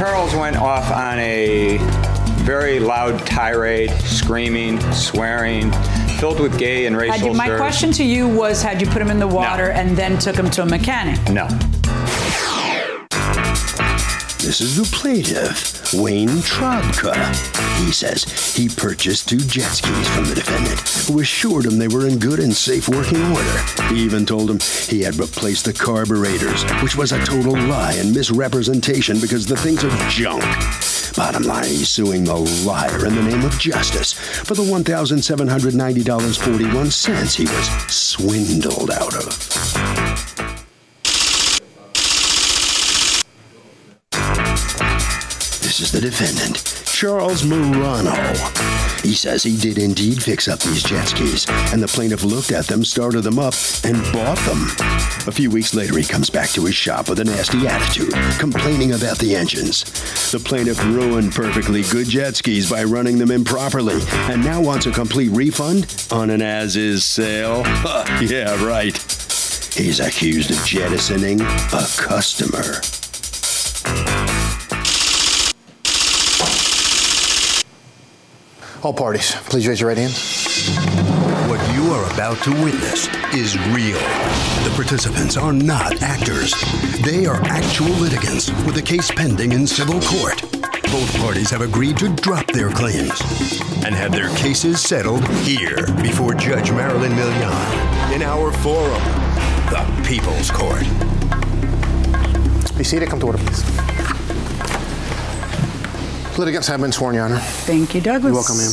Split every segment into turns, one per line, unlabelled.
Charles went off on a very loud tirade, screaming, swearing, filled with gay and racial
you, my
slurs.
question to you was had you put him in the water and then took him to a mechanic?
No.
This is the plaintiff, Wayne Trobka. He says he purchased two jet skis from the defendant, who assured him they were in good and safe working order. He even told him he had replaced the carburetors, which was a total lie and misrepresentation because the things are junk. Bottom line, he's suing the liar in the name of justice for the $1,790.41 he was swindled out of. Is the defendant, Charles Morano. He says he did indeed fix up these jet skis, and the plaintiff looked at them, started them up, and bought them. A few weeks later, he comes back to his shop with a nasty attitude, complaining about the engines. The plaintiff ruined perfectly good jet skis by running them improperly, and now wants a complete refund on an as is sale. yeah, right. He's accused of jettisoning a customer.
All parties, please raise your right hand.
What you are about to witness is real. The participants are not actors. They are actual litigants with a case pending in civil court. Both parties have agreed to drop their claims and have their cases settled here before Judge Marilyn Milian in our forum, the People's Court.
Be seated. Come to order, please. Litigants have been sworn, Your Honor.
Thank you, Douglas.
You're welcome, ma'am.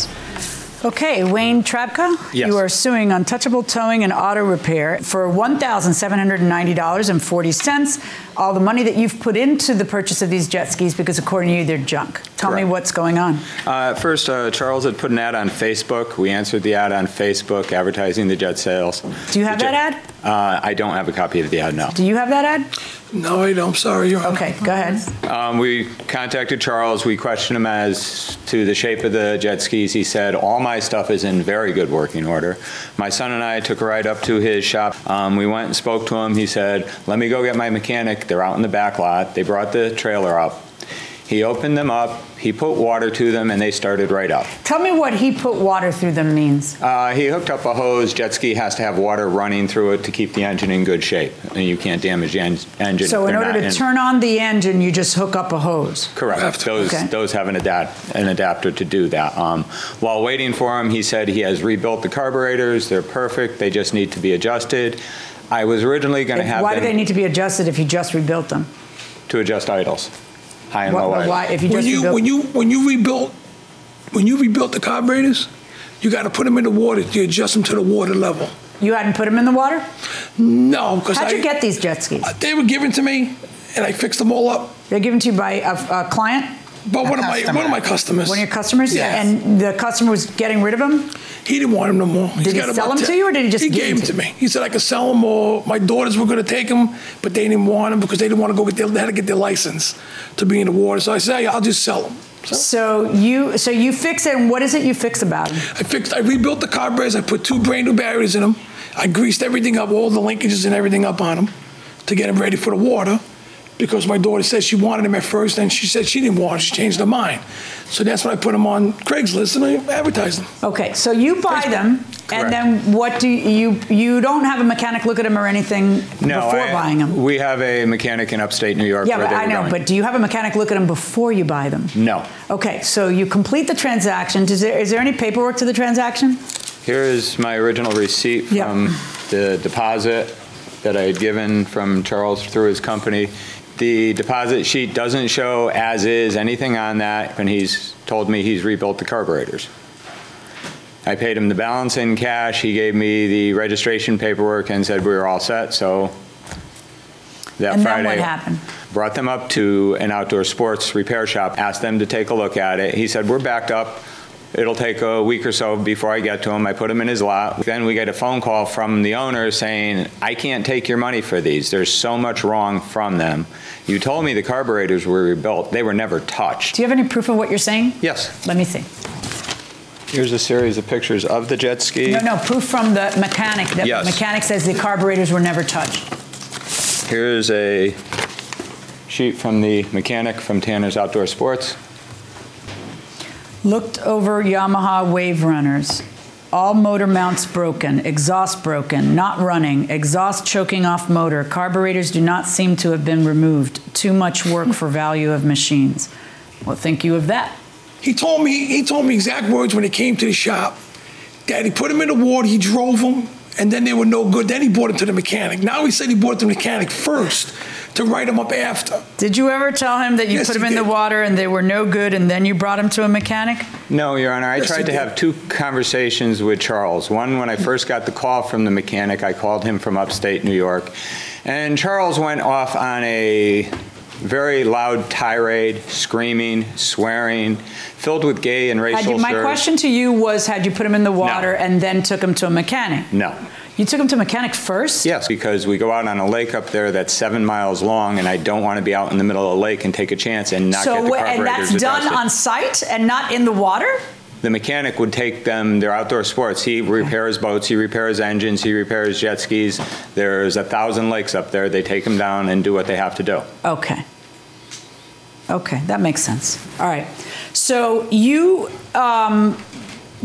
Okay, Wayne Trabka,
Yes.
you are suing Untouchable Towing and Auto Repair for $1,790.40. All the money that you've put into the purchase of these jet skis because, according to you, they're junk. Tell me what's going on.
Uh, first, uh, Charles had put an ad on Facebook. We answered the ad on Facebook advertising the jet sales.
Do you have
The
that
jet-
ad?
Uh, I don't have a copy of the ad, no.
Do you have that ad?
No, I don't. Sorry, Your Honor.
Okay, go ahead.
Um, we contacted Charles. We questioned him as to the shape of the jet skis. He said, All my stuff is in very good working order. My son and I took a ride up to his shop. Um, we went and spoke to him. He said, Let me go get my mechanic. They're out in the back lot. They brought the trailer up. He opened them up. He put water to them, and they started right up.
Tell me what he put water through them means.
Uh, he hooked up a hose. Jet ski has to have water running through it to keep the engine in good shape, and you can't damage the en- engine.
So, in order to
in-
turn on the engine, you just hook up a hose.
Correct. Those
Okay.
those have an adapt an adapter to do that. Um, while waiting for him, he said he has rebuilt the carburetors. They're perfect. They just need to be adjusted. I was originally going to have
why do they need to be adjusted if you just rebuilt them?
to adjust idles, high and
What-
low idles.
why, if you
When
just
you
rebuilt
when you when you rebuilt when you rebuilt the carburetors, you got to put them in the water to adjust them to the water level.
you hadn't put them in the water?
No, because
How'd
I,
you get these jet skis?
they were given to me, and I fixed them all up.
They're given to you by a, a client,
But one of my one of my customers.
one of your customers,
Yeah.
and the customer was getting rid of them.
He didn't want them no more. He's
Did he
got
sell them to you, or did he just
He
give
gave
them
them
to
me. He said I could sell them, or my daughters were going to take them, but they didn't want them because they didn't want to go get their, they had to get their license to be in the water. So I said, "Hey, I'll just sell them. So
So you, so you fix it, and what is it you fix about them?
I fixed, I rebuilt the carburetors. I put two brand new batteries in them. I greased everything up, all the linkages and everything up on them to get them ready for the water. Because my daughter said she wanted them at first, and she said she didn't want them. She changed her mind. So that's when I put them on Craigslist and I advertised them.
Okay, so you buy them, And then what do you you don't have a mechanic look at them or anything
No,
before
I-
buying them?
We have a mechanic in upstate New York.
Yeah,
where
but I know.
going.
But do you have a mechanic look at them before you buy them?
no.
Okay, so you complete the transaction. Is there, is there any paperwork to the transaction?
Here is my original receipt
Yep.
from the deposit that I had given from Charles through his company. The deposit sheet doesn't show as is anything on that, and he's told me he's rebuilt the carburetors. I paid him the balance in cash. He gave me the registration paperwork and said we were all set, so that
And then
Friday.
what happened?
Brought them up to an outdoor sports repair shop, asked them to take a look at it. He said, we're backed up. It'll take a week or so before I get to him. I put him in his lot. Then we get a phone call from the owner saying, I can't take your money for these. There's so much wrong from them. You told me the carburetors were rebuilt. They were never touched.
Do you have any proof of what you're saying?
Yes.
Let me see.
Here's a series of pictures of the jet ski.
No, no, proof from the mechanic. The
Yes.
mechanic says the carburetors were never touched.
Here's a sheet from the mechanic from Tanner's Outdoor Sports.
Looked over Yamaha Wave Runners. All motor mounts broken, exhaust broken, not running, exhaust choking off motor, carburetors do not seem to have been removed. Too much work for value of machines. What think you of that?
He told me he told me exact words when he came to the shop that he put them in the ward, he drove them, and then they were no good. Then he brought it to the mechanic. Now he said he brought the mechanic first to write them up after.
Did you ever tell him that you
Yes,
put them
he
in the water and they were no good and then you brought him to a mechanic?
No, Your Honor. I
Yes,
tried to
did.
have two conversations with Charles. One, when I first got the call from the mechanic, I called him from upstate New York. And Charles went off on a very loud tirade, screaming, swearing, filled with gay and racial
you, my
slurs.
question to you was had you put him in the water and then took him to a mechanic?
No.
You took him to mechanic first?
Yes, because we go out on a lake up there that's seven miles long, and I don't want to be out in the middle of a lake and take a chance and not
so
get the carburetors
and that's done
adjusted.
on site and not in the water?
The mechanic would take them, they're outdoor sports. He repairs boats, he repairs engines, he repairs jet skis. There's a thousand lakes up there. They take them down and do what they have to do.
Okay. Okay, that makes sense. All right. So you um,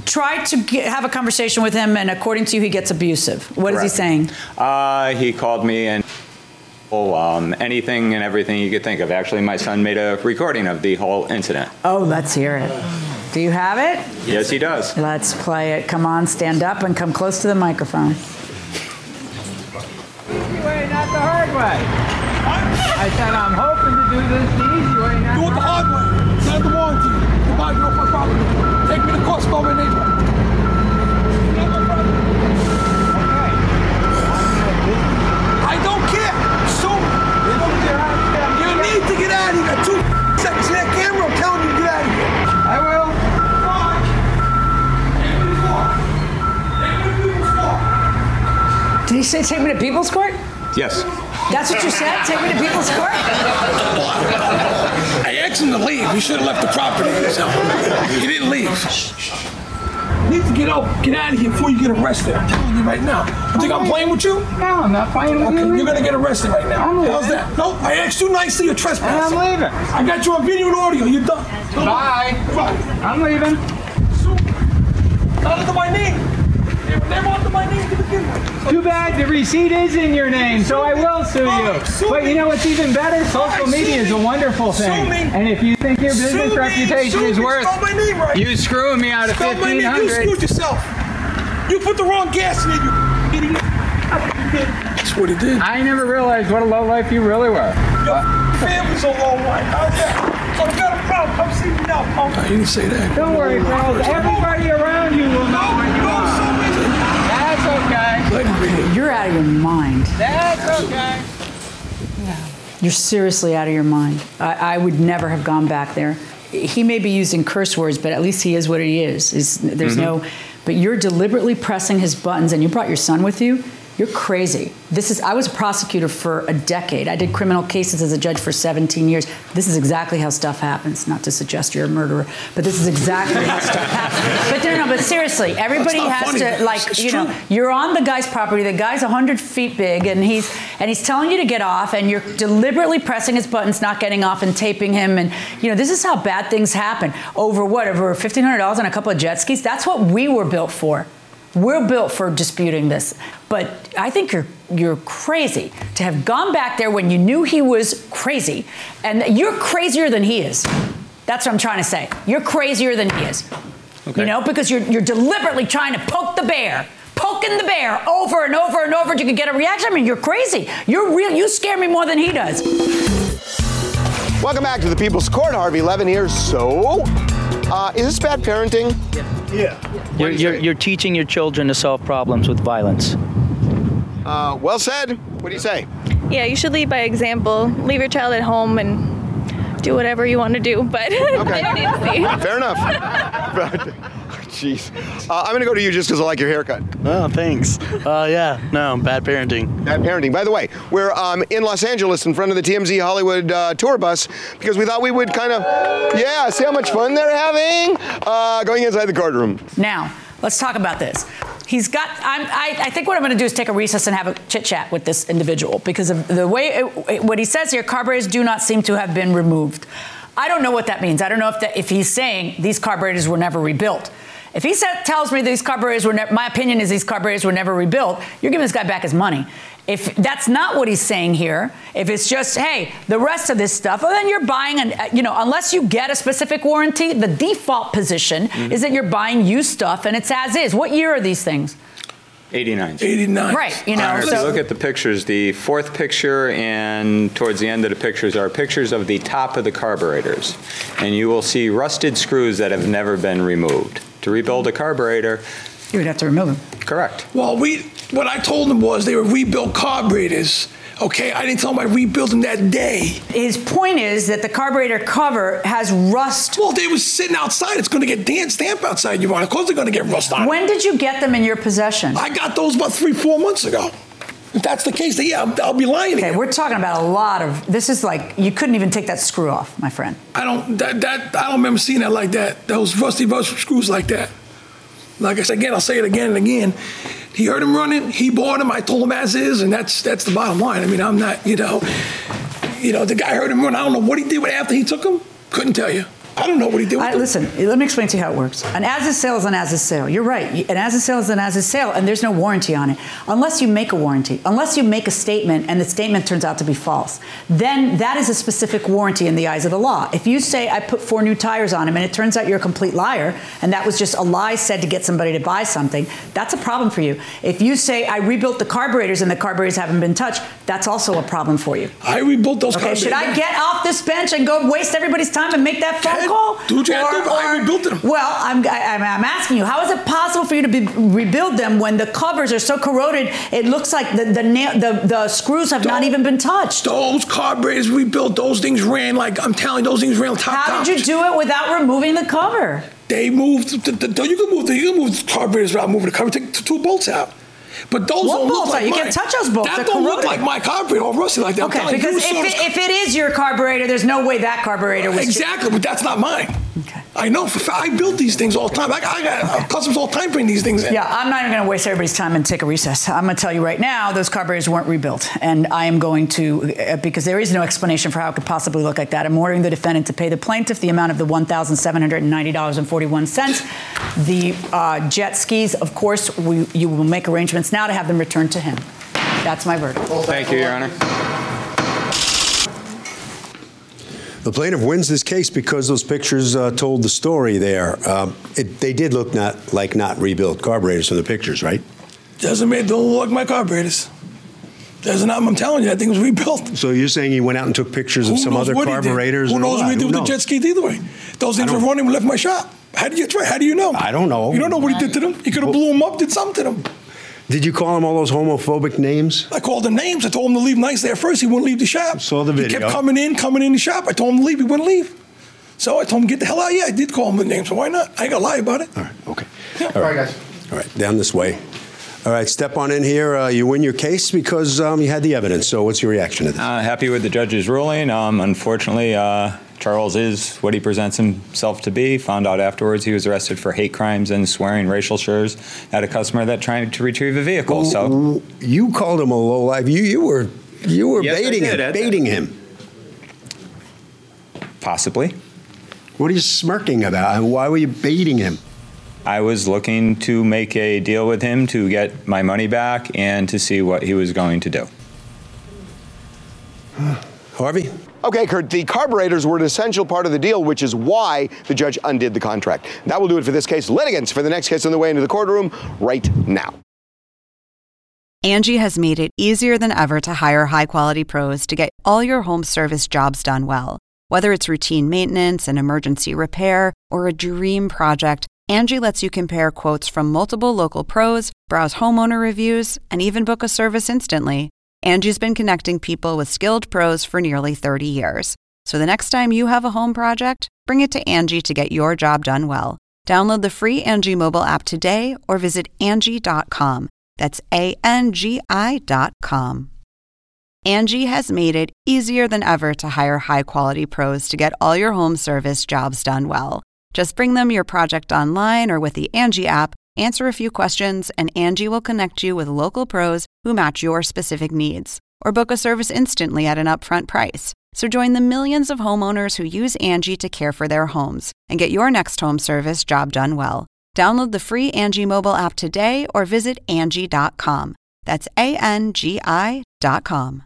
try to get, have a conversation with him, and according to you, he gets abusive. What is he saying?
Uh, he called me and oh, um, anything and everything you could think of. Actually, my son made a recording of the whole incident.
Oh, let's hear it. Do you have it?
Yes, he does.
Let's play it. Come on, stand up and come close to the microphone.
way, not the hard way. I said I'm hoping to do this the easy way, not
Do it the hard way. Send the warranty. Goodbye, get off Take me to court, spell my name. Get off my property. I don't care. Me. You need to get out of here. You two seconds. See that camera? I'm telling you to get out of here.
I will.
Fine. Take me to court. Take me to people's court.
Did he say take me to people's court?
Yes.
That's what you said? Take me to people's court?
I asked him to leave. He should have left the property. So he didn't leave. You need to get out, get out of here before you get arrested. I'm telling you right now. You think I'm playing with you?
No, I'm not playing with
Okay,
you.
you're gonna get arrested right now.
I'm leaving.
How's that? No, I asked you nicely. You're trespassing.
I'm leaving.
I got you on video and audio. You're done.
Bye.
Bye.
I'm leaving.
Not under my name. They were my name to begin with.
Too bad the receipt is in your name, so I will sue you.
Sue
But you know what's even better? Social media is a wonderful thing. And if you think your business reputation is worth
Spell my right.
you screwing me out of
Spell my name. You
1500
screwed yourself. You put the wrong gas in it, you idiot. That's what he did.
I never realized what a low life you really were.
Your family's a low life. How's that? So if you got a problem, come see me now, punk. He didn't say that.
Don't worry, Charles. Everybody around you will know when you are. That's okay.
Let him.
You're out of your mind.
That's okay. No.
You're seriously out of your mind. I, I would never have gone back there. He may be using curse words, but at least he is what he is. He's- there's mm-hmm. no, but you're deliberately pressing his buttons, and you brought your son with you. You're crazy. This is. I was a prosecutor for a decade. I did criminal cases as a judge for 17 years. This is exactly how stuff happens. Not to suggest you're a murderer, but this is exactly how stuff happens. But no, no. But seriously, everybody has
funny.
to like.
It's
you know, you're on the guy's property. The guy's 100 feet big, and he's and he's telling you to get off, and you're deliberately pressing his buttons, not getting off, and taping him. And you know, this is how bad things happen. Over what? Over $1,500 on a couple of jet skis. That's what we were built for. We're built for disputing this, but I think you're you're crazy to have gone back there when you knew he was crazy, and you're crazier than he is. That's what I'm trying to say. You're crazier than he is.
Okay.
You know, because you're you're deliberately trying to poke the bear. Poking the bear over and over and over, you can get a reaction. I mean, you're crazy. You're real. You scare me more than he does.
Welcome back to the People's Court. Harvey Levin here. So, uh, is this bad parenting?
Yeah.
You're, you're, you're teaching your children to solve problems with violence.
Uh, well said. What do you say?
Yeah, you should lead by example. Leave your child at home and do whatever you want to do, but
Okay.
I need to see.
Fair enough. But- Jeez. Uh, I'm going to go to you just because I like your haircut.
Oh, thanks. Uh, yeah, no, bad parenting.
Bad parenting. By the way, we're um, in Los Angeles in front of the TMZ Hollywood uh, tour bus because we thought we would kind of, yeah, see how much fun they're having uh, going inside the courtroom.
Now, let's talk about this. He's got. I'm, I, I think what I'm going to do is take a recess and have a chit chat with this individual because of the way it, it- what he says here. Carburetors do not seem to have been removed. I don't know what that means. I don't know if that, if he's saying these carburetors were never rebuilt. If he said, tells me these carburetors were, ne- my opinion is these carburetors were never rebuilt. You're giving this guy back his money. If that's not what he's saying here, if it's just, hey, the rest of this stuff, well, then you're buying, an, uh, you know, unless you get a specific warranty, the default position is that you're buying used stuff and it's as is. What year are these things?
89.
89.
Right, you know,
Honor, if you look at the pictures, the fourth picture and towards the end of the pictures are pictures of the top of the carburetors. And you will see rusted screws that have never been removed. To rebuild a carburetor,
You would have to remove them.
correct.
Well, we what I told them was they were rebuilt carburetors. Okay, I didn't tell them I rebuilt them that day.
His point is that the carburetor cover has rust.
Well, they was sitting outside. It's going to get damp, damp outside, Your Honor. Of course, they're going to get rust on.
When did you get them in your possession?
I got those about three, four months ago. If that's the case, then yeah, I'll, I'll be lying.
Okay, we're talking about a lot of. This is like you couldn't even take that screw off, my friend.
I don't that, that I don't remember seeing that like that. Those rusty rust screws like that. Like I said again, I'll say it again and again. He heard him running. He bought him. I told him as is, and that's that's the bottom line. I mean, I'm not, you know, you know, the guy heard him run. I don't know what he did after he took him. Couldn't tell you. I don't know what he did. With
I, listen, let me explain to you how it works. An as is sale is an as is sale. You're right. An as is sale is an as is sale, and there's no warranty on it unless you make a warranty. Unless you make a statement and the statement turns out to be false, then that is a specific warranty in the eyes of the law. If you say I put four new tires on him and it turns out you're a complete liar and that was just a lie said to get somebody to buy something, that's a problem for you. If you say I rebuilt the carburetors and the carburetors haven't been touched, that's also a problem for you.
I rebuilt those.
Okay, should I get off this bench and go waste everybody's time and make that phone
Ted,
call?
do you gotta do, I rebuilt them.
Well, I'm, I, I'm, I'm asking you, how is it possible for you to be, rebuild them when the covers are so corroded? It looks like the the nail, the, the screws have not
Don't-
even been touched.
Those carburetors we built, Those things ran like I'm telling you, those things ran top.
How did you do it without removing the cover?
They moved. The, the, you can move. The, you can move the carburetors without moving the cover. Take two bolts out. But those
What
don't look like?
You
mine.
can't touch those bolts.
That
They're
don't look like my carburetor all rusty like that.
Okay, because
you
if it, if it is your carburetor, there's no way that carburetor was.
exactly, but that's not mine.
Okay.
I know. For, I build these things all the time. I, I got uh, customers all the time bring these things in.
Yeah, I'm not even going to waste everybody's time and take a recess. I'm going to tell you right now, those carburetors weren't rebuilt, and I am going to uh, because there is no explanation for how it could possibly look like that. I'm ordering the defendant to pay the plaintiff the amount of the $1,790.41. The uh, jet skis, of course, we, you will make arrangements now to have them returned to him. That's my verdict.
Thank you, Your Honor.
The plaintiff wins this case because those pictures uh, told the story there. Um, it, they did look not like not rebuilt carburetors from the pictures, right?
Doesn't make don't look like my carburetors. Doesn't. I'm telling you, that thing was rebuilt.
So you're saying he went out and took pictures of some
knows
other
what he did?
carburetors?
Who
and
knows what he did with
Who
the jet skis either way? Those things were
don't-
running left my shop. How do you try? How do you know?
I don't know.
You don't know what he did to them. He could have blew them up, did something to them.
Did you call him all those homophobic names?
I called him names. I told him to leave nicely at first. He wouldn't leave the shop.
Saw the video.
He kept coming in, coming in the shop. I told him to leave. He wouldn't leave. So I told him, get the hell out. Yeah, I did call him the names. So why not? I ain't gonna lie about it.
All right, okay.
Yeah.
All right,
guys.
All right, down this way. All right, step on in here. Uh, you win your case because um, you had the evidence. So what's your reaction to this?
Uh, happy with the judge's ruling. Um, unfortunately, uh, Charles is what he presents himself to be. Found out afterwards he was arrested for hate crimes and swearing racial slurs at a customer that tried to retrieve a vehicle. So
you called him a lowlife. You you were you were
Yes,
baiting
did.
him, baiting him.
possibly.
What are you smirking about? Why were you baiting him?
I was looking to make a deal with him to get my money back and to see what he was going to do.
Harvey? Okay, Curt, the carburetors were an essential part of the deal, which is why the judge undid the contract. That will do it for this case. Litigants for the next case on the way into the courtroom right now.
Angie has made it easier than ever to hire high quality pros to get all your home service jobs done well. Whether it's routine maintenance, an emergency repair, or a dream project, Angie lets you compare quotes from multiple local pros, browse homeowner reviews, and even book a service instantly. Angie's been connecting people with skilled pros for nearly 30 years. So the next time you have a home project, bring it to Angie to get your job done well. Download the free Angie mobile app today or visit Angie.com. That's A N G I.com. Angie has made it easier than ever to hire high quality pros to get all your home service jobs done well. Just bring them your project online or with the Angie app, answer a few questions, and Angie will connect you with local pros who match your specific needs. Or book a service instantly at an upfront price. So join the millions of homeowners who use Angie to care for their homes and get your next home service job done well. Download the free Angie mobile app today or visit Angie.com. That's A N G I.com.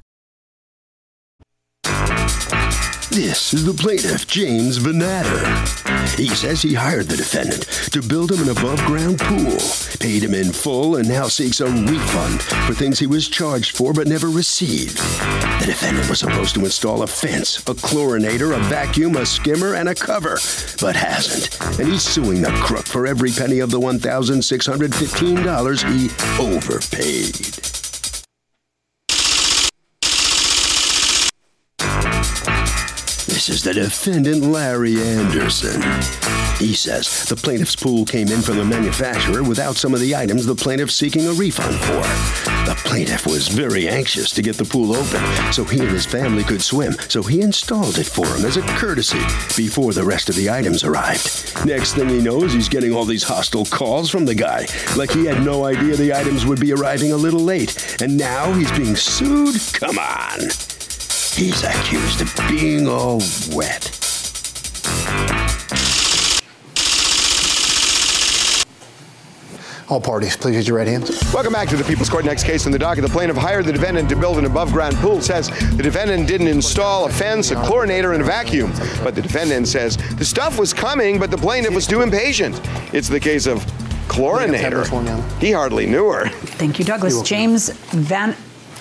This is the plaintiff, James Vanatter. He says he hired the defendant to build him an above ground pool, paid him in full, and now seeks a refund for things he was charged for but never received. The defendant was supposed to install a fence, a chlorinator, a vacuum, a skimmer, and a cover, but hasn't. And he's suing the crook for every penny of the $1,615 he overpaid. This is the defendant, Larry Anderson. He says the plaintiff's pool came in from the manufacturer without some of the items the plaintiff's seeking a refund for. The plaintiff was very anxious to get the pool open so he and his family could swim, so he installed it for him as a courtesy before the rest of the items arrived. Next thing he knows, he's getting all these hostile calls from the guy, like he had no idea the items would be arriving a little late, and now he's being sued? Come on. He's accused of being all wet.
All parties, please use your right hands.
Welcome back to the People's Court. Next case in the docket. The plaintiff hired the defendant to build an above ground pool. Says the defendant didn't install a fence, a chlorinator, and a vacuum. But the defendant says the stuff was coming, but the plaintiff was too impatient. It's the case of chlorinator. He hardly knew her.
Thank you, Douglas. James Van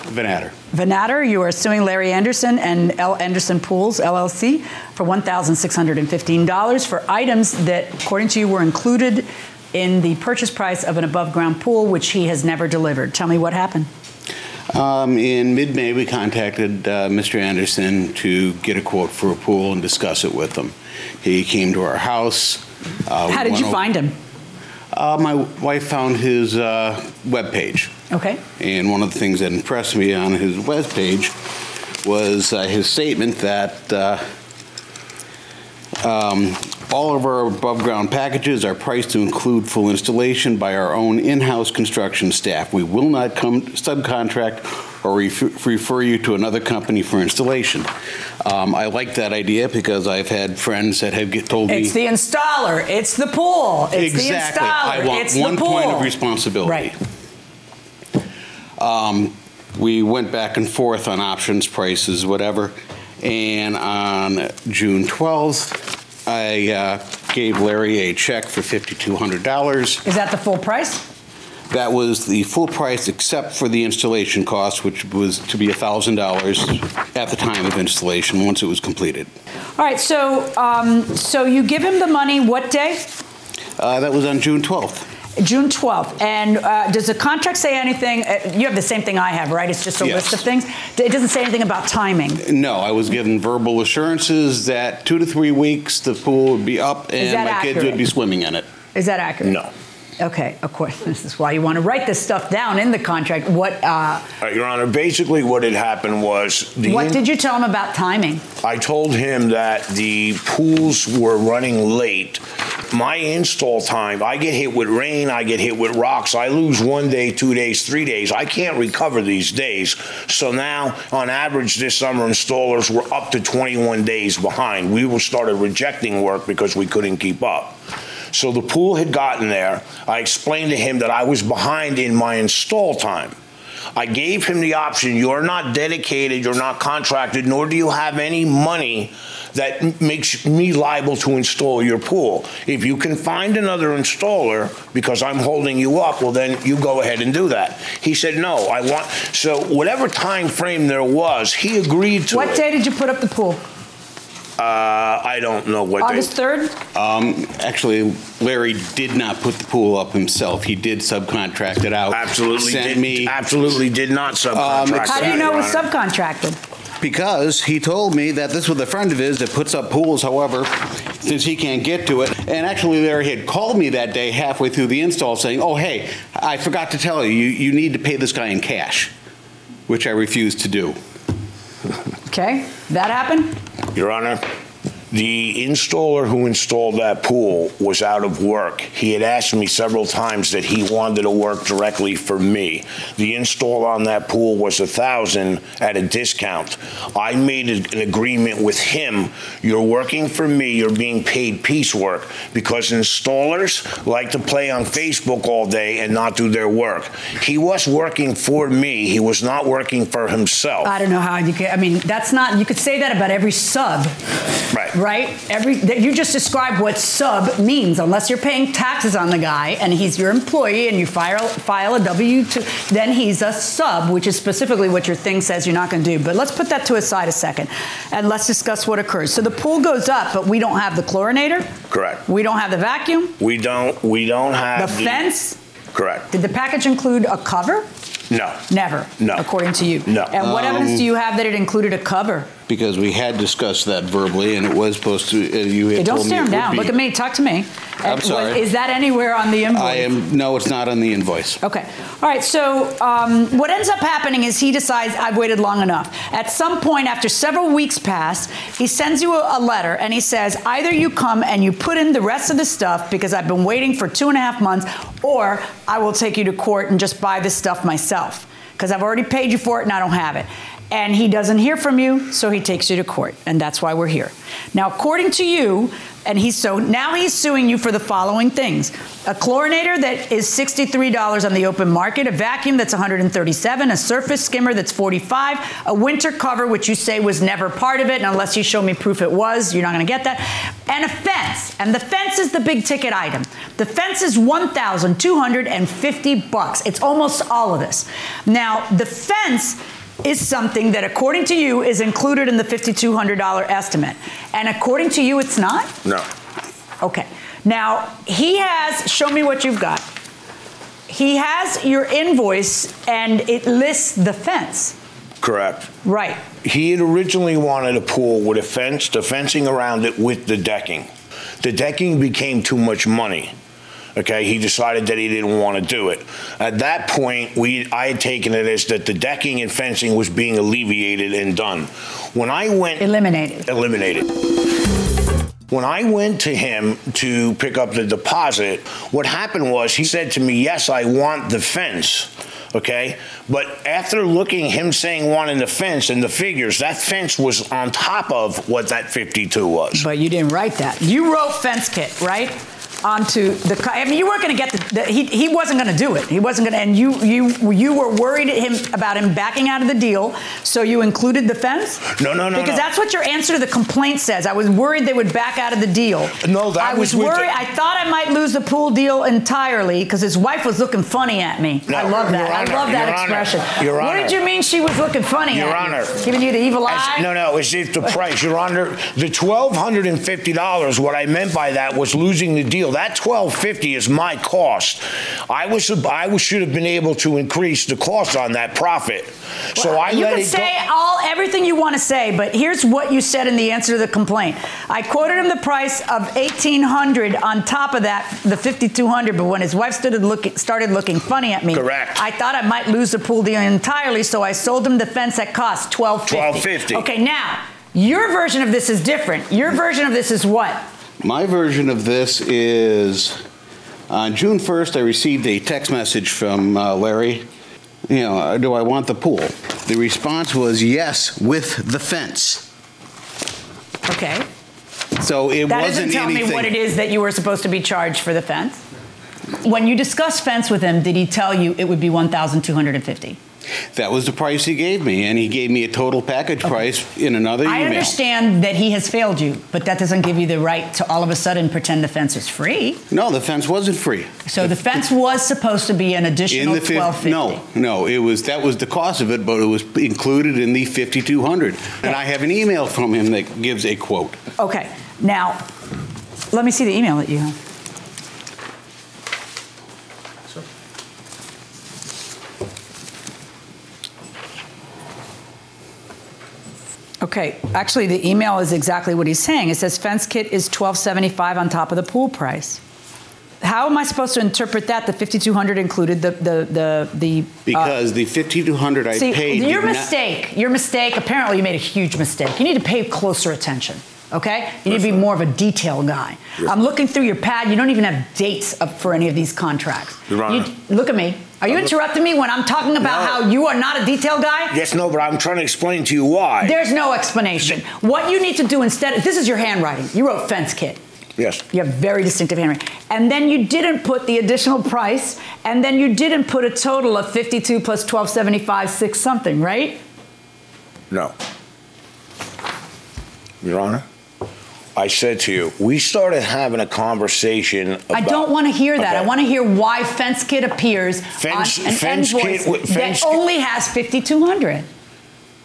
Vanatter.
Vanatter, you are suing Larry Anderson and L. Anderson Pools LLC for $1,615 for items that, according to you, were included in the purchase price of an above ground pool, which he has never delivered. Tell me what happened.
Um, in mid May, we contacted uh, Mr. Anderson to get a quote for a pool and discuss it with him. He came to our house. Uh,
How did you
over-
find him?
Uh, my wife found his uh, webpage.
Okay.
And one of the things that impressed me on his webpage was uh, his statement that uh, um, all of our above ground packages are priced to include full installation by our own in house construction staff. We will not come subcontract or ref- refer you to another company for installation. Um, I like that idea because I've had friends that have get, told me.
It's the installer. It's the pool. It's
exactly.
the installer.
I want
it's
one
the pool.
point of responsibility.
Right.
Um, we went back and forth on options, prices, whatever. And on June 12th, I uh, gave Larry a check for $5,200.
Is that the full price?
That was the full price except for the installation cost, which was to be $1,000 at the time of installation once it was completed.
All right. So, um, so you give him the money. What day?
Uh, that was on June 12th.
June 12th. And uh, does the contract say anything? Uh, you have the same thing I have, right? It's just a
Yes.
list of things. It doesn't say anything about timing.
No, I was given verbal assurances that two to three weeks the pool would be up and
that
my kids
accurate?
would be swimming in it.
Is that accurate?
No.
Okay, of course. This is why you want to write this stuff down in the contract. What uh,
Uh, Your Honor, basically what had happened was the
What did you tell him about timing?
I told him that the pools were running late. My install time, I get hit with rain, I get hit with rocks. I lose one day, two days, three days. I can't recover these days. So now, on average, this summer installers were up to 21 days behind. We were started rejecting work because we couldn't keep up. So the pool had gotten there. I explained to him that I was behind in my install time. I gave him the option you're not dedicated, you're not contracted, nor do you have any money that m- makes me liable to install your pool. If you can find another installer because I'm holding you up, well, then you go ahead and do that. He said, no, I want, so whatever time frame there was, he agreed to
What
it.
day did you put up the pool?
Uh, I don't know what
August
they.
3rd?
Um, actually, Larry did not put the pool up himself. He did subcontract it out.
Absolutely
Sent
did,
me
absolutely did not subcontract. It.
How do you
that,
know it
Your
was
Honor.
subcontracted?
because he told me that this was a friend of his that puts up pools. However, since he can't get to it, and actually Larry had called me that day halfway through the install saying, "Oh, hey, I forgot to tell you, you, you need to pay this guy in cash," which I refused to do.
Okay, that happened?
Your Honor, the installer who installed that pool was out of work. He had asked me several times that he wanted to work directly for me. The install on that pool was a thousand at a discount. I made an agreement with him. You're working for me, you're being paid piecework because installers like to play on Facebook all day and not do their work. He was working for me, he was not working for himself.
I don't know how you could, I mean, that's not, you could say that about every sub,
Right.
Right? Every, that you just described what sub means, unless you're paying taxes on the guy and he's your employee and you file, file a W-2, then he's a sub, which is specifically what your thing says you're not going to do. But let's put that to a side a second and let's discuss what occurs. So the pool goes up, but we don't have the chlorinator,
Correct.
we don't have the vacuum,
We don't, we don't have
the
have
fence.
Correct.
Did the package include a cover?
No.
Never.
No.
According to you.
No.
And what evidence
Um,
do you have that it included a cover?
Because we had discussed that verbally, and it was supposed to. Uh, you had
Hey, don't
told
stare him
would
down.
be.
Look at me. Talk to me.
I'm
Uh,
sorry.
was- Is that anywhere on the invoice?
I am. No, it's not on the invoice.
Okay. All right. So um, what ends up happening is he decides I've waited long enough. At some point, after several weeks pass, he sends you a, a letter and he says either you come and you put in the rest of the stuff because I've been waiting for two and a half months, or I will take you to court and just buy this stuff myself because I've already paid you for it and I don't have it. And he doesn't hear from you, so he takes you to court, and that's why we're here. Now, according to you, and he's so now he's suing you for the following things: a chlorinator that is $63 on the open market, a vacuum that's 137, a surface skimmer that's 45, a winter cover which you say was never part of it, and unless you show me proof it was, you're not going to get that, and a fence. And the fence is the big ticket item. The fence is 1,250 bucks. It's almost all of this. Now, the fence is something that, according to you, is included in the $5,200 estimate. And according to you, it's not?
No.
Okay. Now, he has, show me what you've got. He has your invoice and it lists the fence.
Correct.
Right.
He had originally wanted a pool with a fence, the fencing around it with the decking. The decking became too much money. Okay, he decided that he didn't want to do it. At that point, we I had taken it as that the decking and fencing was being alleviated and done. When I went
eliminated,
eliminated. When I went to him to pick up the deposit, what happened was he said to me, "Yes, I want the fence." Okay, but after looking, him saying wanting the fence and the figures, that fence was on top of what that 52 was.
But you didn't write that. You wrote fence kit, right? Onto the. I mean, you weren't going to get the. the he, he wasn't going to do it. He wasn't going to. And you you you were worried him about him backing out of the deal, so you included the fence.
No, no, no,
Because
no.
that's what your answer to the complaint says. I was worried they would back out of the deal.
No, that
I was,
was
worried.
the-
I thought I might lose the pool deal entirely because his wife was looking funny at me.
No,
I love that.
Your
I love that expression
Your Honor. Your
what
Honor.
did you mean she was looking funny
Your
at
Honor.
you? Giving you the evil
As-
eye?
no, no, it's just the price. Your Honor, the twelve hundred and fifty dollars. What I meant by that was losing the deal. That twelve fifty is my cost. I was I was, should have been able to increase the cost on that profit. So I
you
let
can
it
say
go.
all everything you want to say, but here's what you said in the answer to the complaint. I quoted him the price of eighteen hundred on top of that, the fifty two hundred. But when his wife started looking started looking funny at me,
Correct.
I thought I might lose the pool deal entirely, so I sold him the fence that cost twelve fifty.
$12.50.
Okay, now your version of this is different. Your version of this is what?
My version of this is on June 1st, I received a text message from uh, Larry. You know, uh, do I want the pool? The response was yes, with the fence.
Okay.
So it
That
wasn't
doesn't tell
anything.
me what it is that you were supposed to be charged for the fence. When you discussed fence with him, did he tell you it would be 1,250?
That was the price he gave me, and he gave me a total package price in another
I
email.
understand that he has failed you, but that doesn't give you the right to all of a sudden pretend the fence is free.
No, the fence wasn't free.
So the fence was supposed to be an additional In
the fif-
1250.
no, no, it was that was the cost of it, but it was included in the 5200. And I have an email from him that gives a quote.
Okay, now, let me see the email that you have. Okay, actually, the email is exactly what he's saying. It says fence kit is 1275 on top of the pool price. How am I supposed to interpret that? The 5200 included the the the the uh,
Because the 5200 I
See,
paid.
your
did not-
mistake, your mistake, apparently you made a huge mistake. You need to pay closer attention, okay? You need to be more of a detail guy. I'm looking through your pad. You don't even have dates up for any of these contracts.
Your Honor.
You- look at me. Are you uh, interrupting me when I'm talking about
No.
how you are not a detail guy?
Yes, no, but I'm trying to explain to you why.
There's no explanation. What you need to do instead, this is your handwriting. You wrote fence kit.
Yes.
You have very distinctive handwriting. And then you didn't put the additional price, and then you didn't put a total of 52 plus 1275, six something, right?
No. Your Honor, I said to you, we started having a conversation about.
I don't want to hear that. I want to hear why fence kit appears
Fence-
on an
fence kit
invoice
wi- fence
that only has 5200.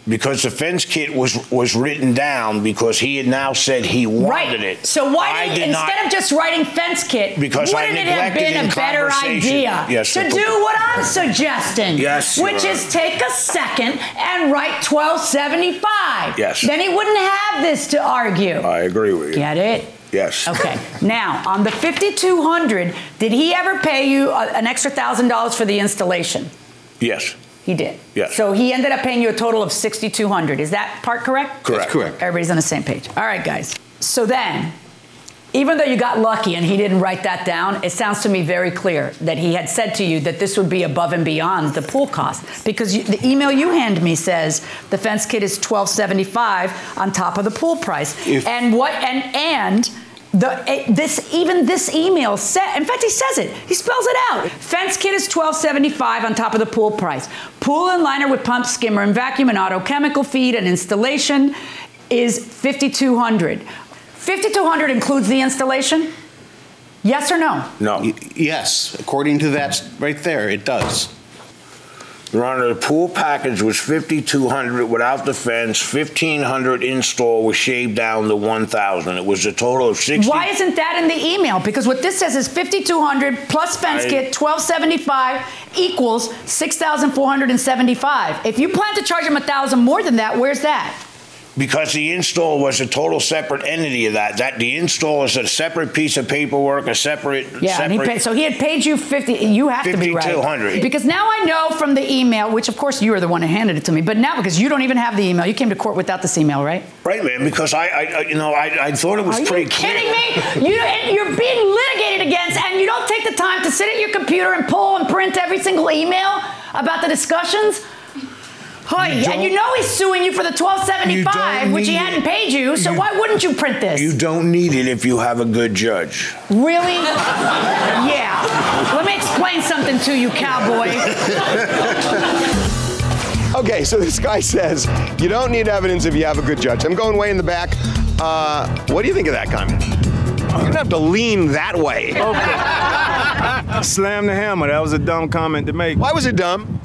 Because the fence kit was was written down because he had now said he wanted
Right.
it.
So why didn't
did
instead
not,
of just writing fence kit,
Because
wouldn't it have been a better idea
Yes,
to do what I'm suggesting?
Yes,
which is take a second and write 1275.
Yes.
Then he wouldn't have this to argue.
I agree with you.
Get it?
Yes.
Okay. Now, on the 5200, did he ever pay you an extra $1,000 for the installation?
Yes.
He did.
Yes.
So he ended up paying you a total of 6200. Is that part correct?
Correct. That's correct.
Everybody's on the same page. All right, guys. So then, even though you got lucky and he didn't write that down, it sounds to me very clear that he had said to you that this would be above and beyond the pool cost because you, the email you hand me says the fence kit is 1275 on top of the pool price.
If-
and what and and the eh, this even this email said in fact he says it. He spells it out. Fence kit is 1275 on top of the pool price. Pool and liner with pump skimmer and vacuum and auto chemical feed and installation is 5200 5200 includes the installation? Yes or no?
No.
Y- Yes, according to that right there, it does.
Your Honor, the pool package was 5200 without the fence, 1500 install was shaved down to 1000. It was a total of 60.
why isn't that in the email because what this says is 5200 plus fence
I-
kit 1275 equals 6475 if you plan to charge him a thousand more than that where's that
Because the install was a total separate entity of that. That the install is a separate piece of paperwork, a separate.
Yeah, and he paid, so he had paid you fifty. You have to be right
5,200.
because now I know from the email, which of course you are the one who handed it to me. But now because you don't even have the email, you came to court without this email, right?
Right, man. Because I, I, you know, I, I thought it was
Are
pretty
you
clear.
kidding me? You, you're being litigated against, and you don't take the time to sit at your computer and pull and print every single email about the discussions. Hoy, and you know he's suing you for the 1275,
don't
which he
need
hadn't
it.
paid you. So
You-
why wouldn't you print this?
You don't need it if you have a good judge.
Really? yeah. Let me explain something to you, cowboy.
Okay, so this guy says you don't need evidence if you have a good judge. I'm going way in the back. Uh, what do you think of that comment? You're gonna have to lean that way. Okay.
Slam the hammer. That was a dumb comment to make.
Why was it dumb?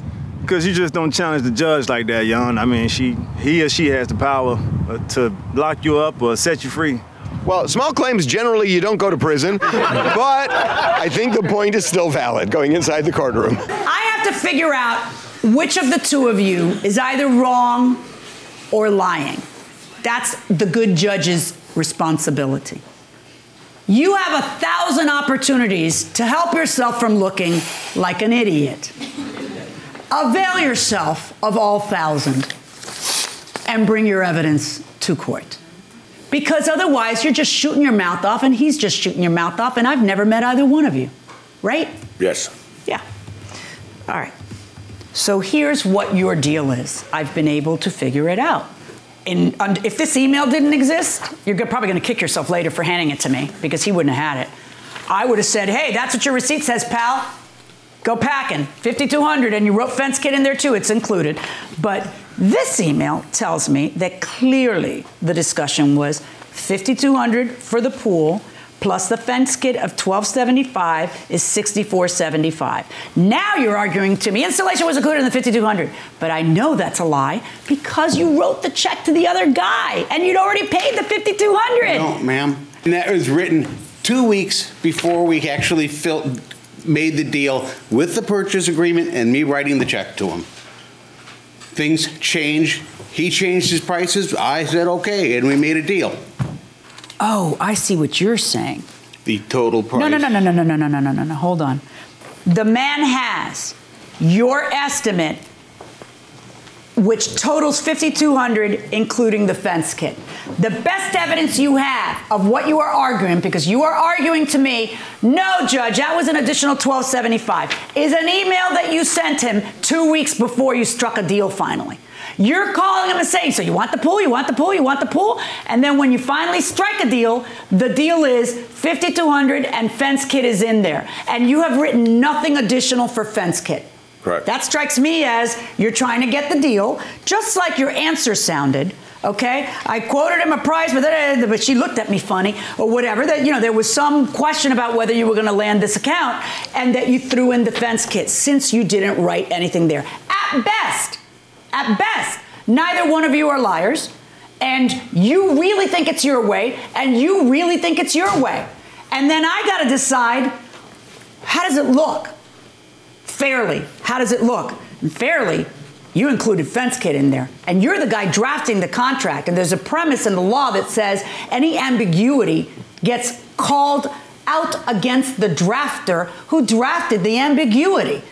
Because you just don't challenge the judge like that, Yon. I mean, she, he or she has the power uh, to lock you up or set you free.
Well, small claims generally you don't go to prison, but I think the point is still valid going inside the courtroom.
I have to figure out which of the two of you is either wrong or lying. That's the good judge's responsibility. You have a thousand opportunities to help yourself from looking like an idiot. Avail yourself of all thousand and bring your evidence to court. Because otherwise, you're just shooting your mouth off, and he's just shooting your mouth off, and I've never met either one of you. Right?
Yes.
Yeah. All right. So here's what your deal is. I've been able to figure it out. in, un- if this email didn't exist, you're probably going to kick yourself later for handing it to me because he wouldn't have had it. I would have said, hey, that's what your receipt says, pal. Go packing. 5200 and you wrote fence kit in there too. It's included. But this email tells me that clearly the discussion was 5200 for the pool plus the fence kit of 1275 is 6475 now you're arguing to me installation was included in the 5200 but i know that's a lie because you wrote the check to the other guy and you'd already paid the 5200
No, ma'am. And that was written two weeks before we actually filled, made the deal with the purchase agreement and me writing the check to him. Things changed. He changed his prices. I said, okay, and we made a deal.
oh i see what you're saying
The total price.
No, no, no, no, no, no, no, no, no, no, no, no. Hold on. The man has your estimate, which totals 5,200, including the fence kit. The best evidence you have of what you are arguing, because you are arguing to me, no, Judge, that was an additional 1275, is an email that you sent him two weeks before you struck a deal finally. You're calling him and saying, so you want the pool, you want the pool, you want the pool? And then when you finally strike a deal, the deal is 5200 and fence kit is in there. And you have written nothing additional for fence kit.
Correct.
That strikes me as you're trying to get the deal, just like your answer sounded. Okay, I quoted him a price, but, then, eh, eh, but she looked at me funny or whatever. That you know there was some question about whether you were going to land this account, and that you threw in the fence kit since you didn't write anything there. At best, at best, neither one of you are liars, and you really think it's your way, and you really think it's your way, and then I got to decide how does it look fairly. How does it look? And fairly, you included fence kit in there, and you're the guy drafting the contract. And there's a premise in the law that says any ambiguity gets called out against the drafter who drafted the ambiguity.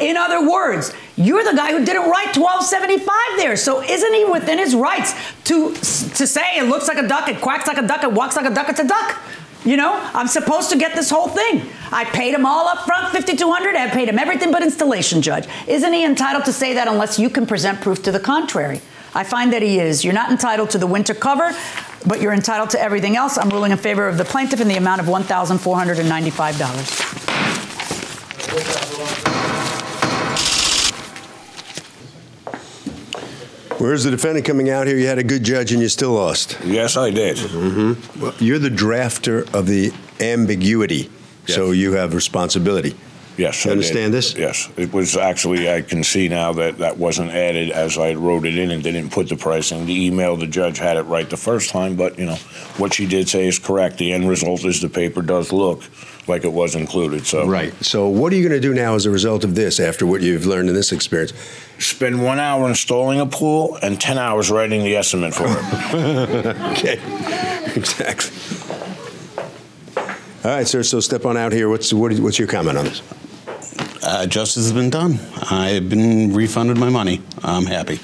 In other words, you're the guy who didn't write 1275 there. So isn't he within his rights to to say it looks like a duck, it quacks like a duck, it walks like a duck, it's a duck? You know, I'm supposed to get this whole thing. I paid him all up front, 5200 I paid him everything but installation, Judge. Isn't he entitled to say that unless you can present proof to the contrary? I find that he is. You're not entitled to the winter cover, but you're entitled to everything else. I'm ruling in favor of the plaintiff in the amount of $1,495.
Where's the defendant coming out here? You had a good judge and you still lost.
Yes, I did.
Mm-hmm. Well, you're the drafter of the ambiguity, so you have responsibility.
Yes,
You understand this?
Yes, it was actually. I can see now that that wasn't added as I wrote it in and they didn't put the pricing. The email, the judge had it right the first time, but you know what she did say is correct. The end result is the paper does look like it was included. So
Right. So, what are you going to do now as a result of this after what you've learned in this experience?
spend one hour installing a pool and ten hours writing the estimate for it.
okay, exactly. All right, sir. So, step on out here. What's what, what's your comment on this?
Uh, justice has been done. I've been refunded my money. I'm happy.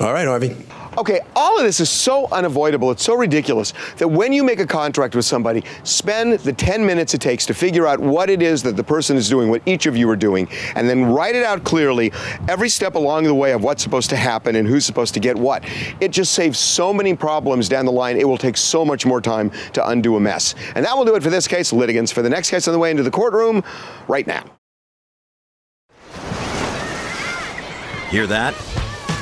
All right, Harvey.
Okay, all of this is so unavoidable, it's so ridiculous that when you make a contract with somebody, spend the 10 minutes it takes to figure out what it is that the person is doing, what each of you are doing, and then write it out clearly every step along the way of what's supposed to happen and who's supposed to get what. It just saves so many problems down the line. It will take so much more time to undo a mess. And that will do it for this case, litigants. For the next case on the way into the courtroom, right now.
Hear that?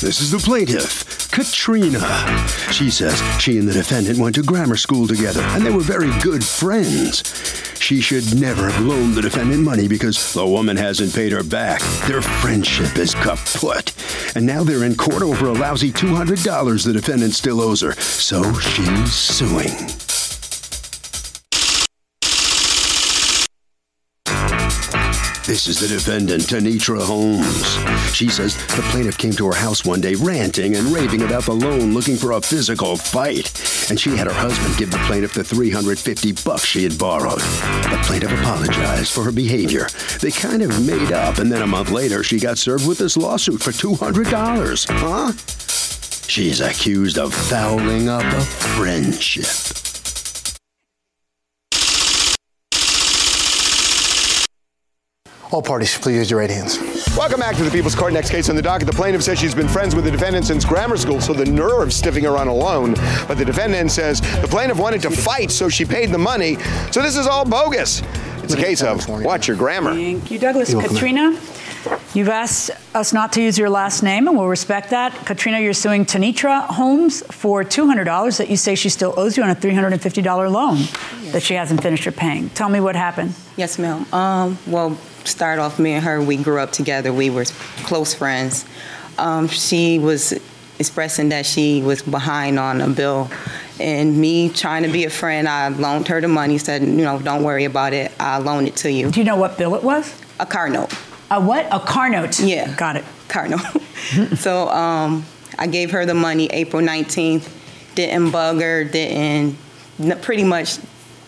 This is the plaintiff, Katrina. She says she and the defendant went to grammar school together and they were very good friends. She should never have loaned the defendant money because the woman hasn't paid her back. Their friendship is kaput. And now they're in court over a lousy $200 the defendant still owes her. So she's suing. This is the defendant, Tanitra Holmes. She says the plaintiff came to her house one day ranting and raving about the loan, looking for a physical fight. And she had her husband give the plaintiff the 350 bucks she had borrowed. The plaintiff apologized for her behavior. They kind of made up, and then a month later, she got served with this lawsuit for $200. Huh? She's accused of fouling up a friendship.
All parties, please use your right hands.
Welcome back to the People's Court. Next case on the docket. The plaintiff says she's been friends with the defendant since grammar school, so the nerve stiffing her on a loan. But the defendant says the plaintiff wanted to fight, so she paid the money. So this is all bogus. It's a case of watch your grammar.
Thank you, Douglas.
You're welcome.
Katrina, you've asked us not to use your last name, and we'll respect that. Katrina, you're suing Tanitra Holmes for $200 that you say she still owes you on a $350 loan that she hasn't finished her paying. Tell me what happened.
Yes, ma'am. Um, well, start off, me and her, we grew up together. We were close friends. Um, she was expressing that she was behind on a bill. And me trying to be a friend, I loaned her the money, said, you know, don't worry about it. I'll loan it to you.
Do you know what bill it was?
A car note.
A what? A car note?
Yeah.
Got it.
Car note. so um, I gave her the money April 19th, didn't bug her, didn't pretty much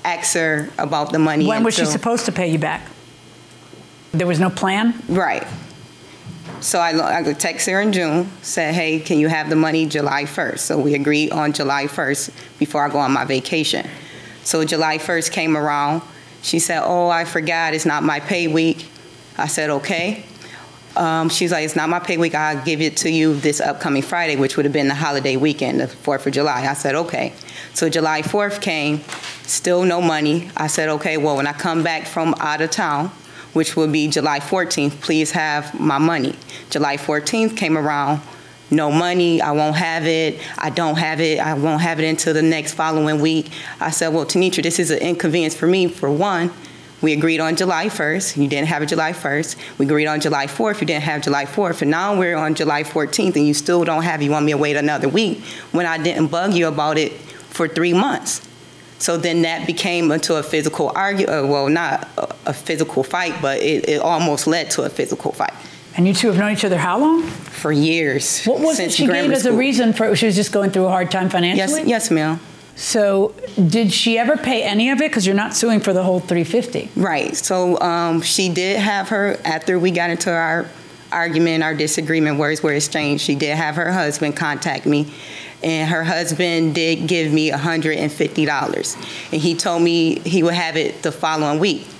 ask her about the money.
When was she supposed to pay you back? There was no plan?
Right. So I, I text her in June, said, hey, can you have the money July 1st? So we agreed on July 1st before I go on my vacation. So July 1st came around. She said, oh, I forgot, it's not my pay week. I said, okay. Um, she's like, it's not my pay week, I'll give it to you this upcoming Friday, which would have been the holiday weekend, the 4th of July. I said, okay. So July 4th came, still no money. I said, okay, well, when I come back from out of town, which will be July 14th, please have my money. July 14th came around, no money, I won't have it, I don't have it, I won't have it until the next following week. I said, well, Tanitra, this is an inconvenience for me, for one. We agreed on July 1st, you didn't have it July 1st. We agreed on July 4th, you didn't have July 4th. And now we're on July 14th and you still don't have it, you want me to wait another week when I didn't bug you about it for three months. So then that became into a physical argument. Well, not a, a physical fight, but it, it almost led to a physical fight.
And you two have known each other how long?
For years.
What was it she gave as a reason for she was just going through a hard time financially?
Yes, yes, ma'am.
So, did she ever pay any of it? Because you're not suing for the whole 350.
Right. So um, she did have her after we got into our argument, our disagreement, words were exchanged. She did have her husband contact me, and her husband did give me $150, and he told me he would have it the following week.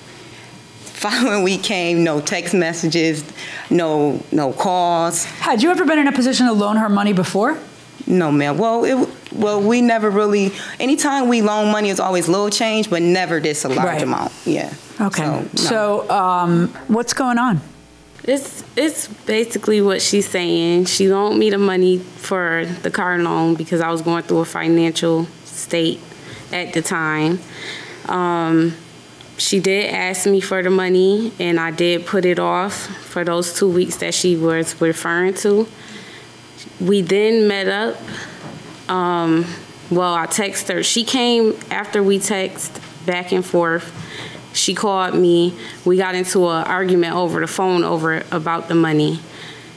Following week came, no text messages, no no calls.
Had you ever been in a position to loan her money before?
No, ma'am. Well, it, well, we never really. Anytime we loan money, it's always little change, but never this a large
Right.
amount. Yeah.
Okay. So, um, what's going on?
It's it's basically what she's saying. She loaned me the money for the car loan because I was going through a financial state at the time. Um, she did ask me for the money, and I did put it off for those two weeks that she was referring to. We then met up. Um, well, I texted her. She came after we texted back and forth. She called me. We got into an argument over the phone over about the money.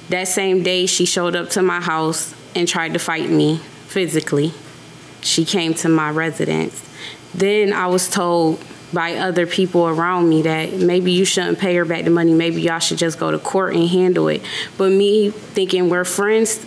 That same day, she showed up to my house and tried to fight me physically. She came to my residence. Then I was told by other people around me that maybe you shouldn't pay her back the money. Maybe y'all should just go to court and handle it. But me thinking we're friends,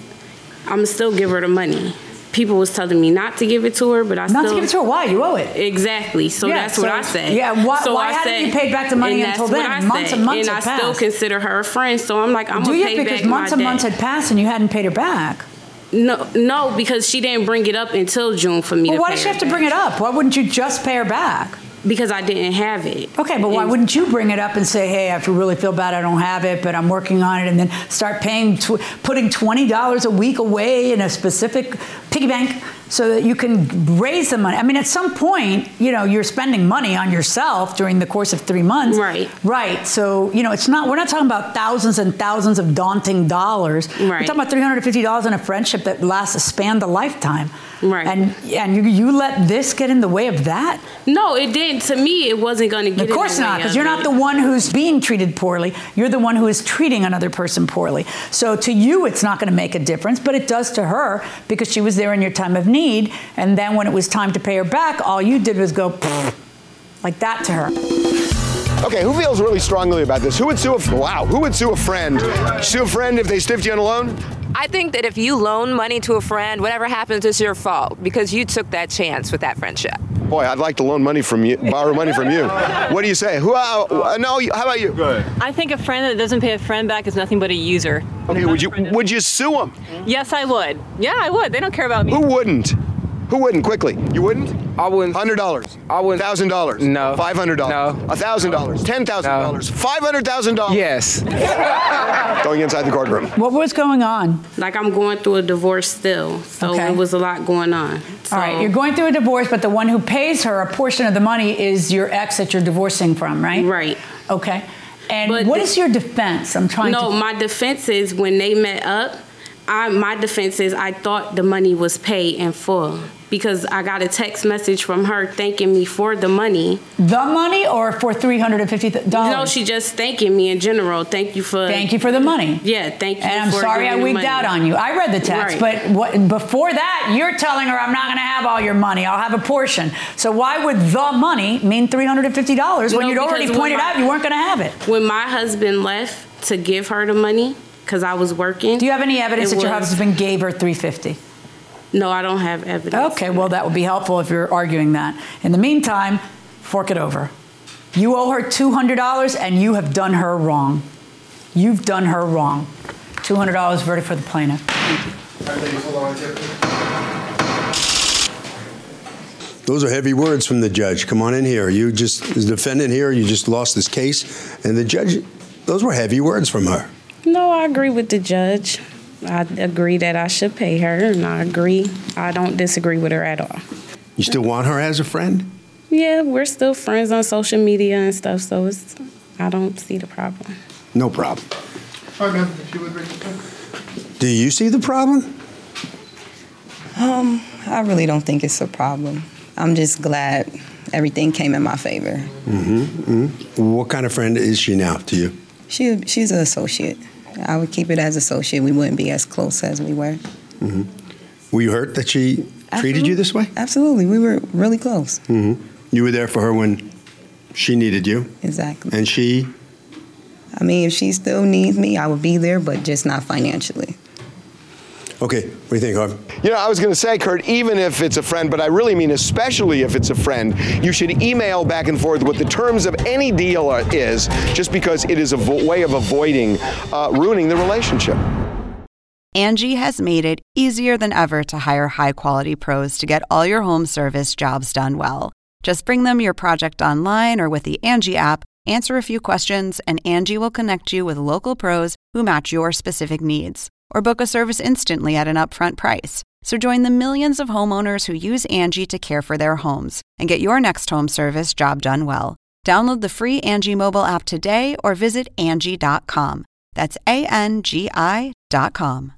I'm still give her the money. People was telling me not to give it to her, but I said
Not
still
to give it to her. Why? You owe it.
Exactly. So
Yeah,
that's what I said.
yeah, why-
so
why
I
hadn't
said,
you paid back the money until then? Months
said.
and months
And
had
I still consider her a friend. So I'm like, I'm
Do
gonna
you?
pay
Because
back
months and months had passed and you hadn't paid her back.
No, no, because she didn't bring it up until June for me
Well, why does she have to bring it up? Why wouldn't you just pay her back?
Because I didn't have it.
Okay, but why
And-
wouldn't you bring it up and say, "Hey, I really feel bad. I don't have it, but I'm working on it," and then start paying, tw- putting twenty dollars a week away in a specific piggy bank so that you can raise the money. I mean, at some point, you know, you're spending money on yourself during the course of three months.
Right.
Right. So, you know, it's not, we're not talking about thousands and thousands of daunting dollars. We're talking about $350 in a friendship that lasts a span the lifetime.
Right.
And, and you, you let this get in the way of that?
No, it didn't. To me, it wasn't going to get.
Of course not, because you're not the one who's being treated poorly. You're the one who is treating another person poorly. So to you, it's not going to make a difference, but it does to her because she was there in your time of need. And then when it was time to pay her back, all you did was go like that to her.
Okay, who feels really strongly about this? Who would sue a wow? Who would sue a friend? Sue a friend if they stiffed you on a loan?
I think that if you loan money to a friend, whatever happens is your fault because you took that chance with that friendship.
Boy, I'd like to loan money from you, borrow money from you. What do you say? Who? Uh, uh, no, how about you?
I think a friend that doesn't pay a friend back is nothing but a user.
Okay, would you would you sue them?
Yes, I would. Yeah, I would. They don't care about me.
Who wouldn't? Who wouldn't? Quickly, you wouldn't? I wouldn't. Hundred dollars. I wouldn't. Thousand dollars. No. Five hundred dollars. No. A thousand dollars. Ten thousand dollars. Five hundred thousand dollars. Yes. Going inside the courtroom.
What was going on?
Like I'm going through a divorce still, so
Okay.
it was a lot going on.
All right, you're going through a divorce, but the one who pays her a portion of the money is your ex that you're divorcing from, right?
Right.
Okay. And what is your defense? I'm trying to
no,
to.
my defense is when they met up, I my defense is I thought the money was paid in full because I got a text message from her thanking me for the money.
The money or for three hundred and fifty dollars?
No, she just thanking me in general. Thank you for
Thank you for the money.
Yeah, thank you.
And I'm
for
sorry I wigged out on you. I read the text,
Right.
but what, before that, you're telling her I'm not going to have all your money. I'll have a portion. So why would the money mean three hundred and fifty dollars when
No,
you'd already pointed
my-
out you weren't going to have it?
When my husband left to give her the money because I was working.
Do you have any evidence
it
that your
was-
husband gave her three fifty?
No, I don't have evidence.
Okay, well that would be helpful if you're arguing that. In the meantime, fork it over. You owe her two hundred dollars, and you have done her wrong. You've done her wrong. Two hundred dollars verdict for the plaintiff.
Those are heavy words from the judge. Come on in here. You just, as defendant here, you just lost this case. And the judge, those were heavy words from her.
No, I agree with the judge. I agree that I should pay her, and I agree. I don't disagree with her at all.
You still want her as a friend?
Yeah, we're still friends on social media and stuff, so it's I don't see the problem.
No problem.
All right, ma'am, if you would raise your hand.
Do you see the problem?
Um, I really don't think it's a problem. I'm just glad everything came in my favor.
Mm-hmm. hmm What kind of friend is she now to you?
She she's an associate. I would keep it as associate. We wouldn't be as close as we were.
hmm Were you hurt that she treated you this way?
Absolutely, we were really close.
hmm You were there for her when she needed you,
Exactly.
and she.
I mean, if she still needs me, I would be there, but just not financially.
Okay, what do you think, Harv?
You know, I was going to say, Curt, even if it's a friend, but I really mean especially if it's a friend, you should email back and forth what the terms of any deal are, is, just because it is a vo- way of avoiding uh, ruining the relationship.
Angie has made it easier than ever to hire high quality pros to get all your home service jobs done well. Just bring them your project online or with the Angie app, answer a few questions, and Angie will connect you with local pros who match your specific needs. Or book a service instantly at an upfront price. So join the millions of homeowners who use Angie to care for their homes and get your next home service job done well. Download the free Angie mobile app today or visit Angie.com. That's A N G I.com.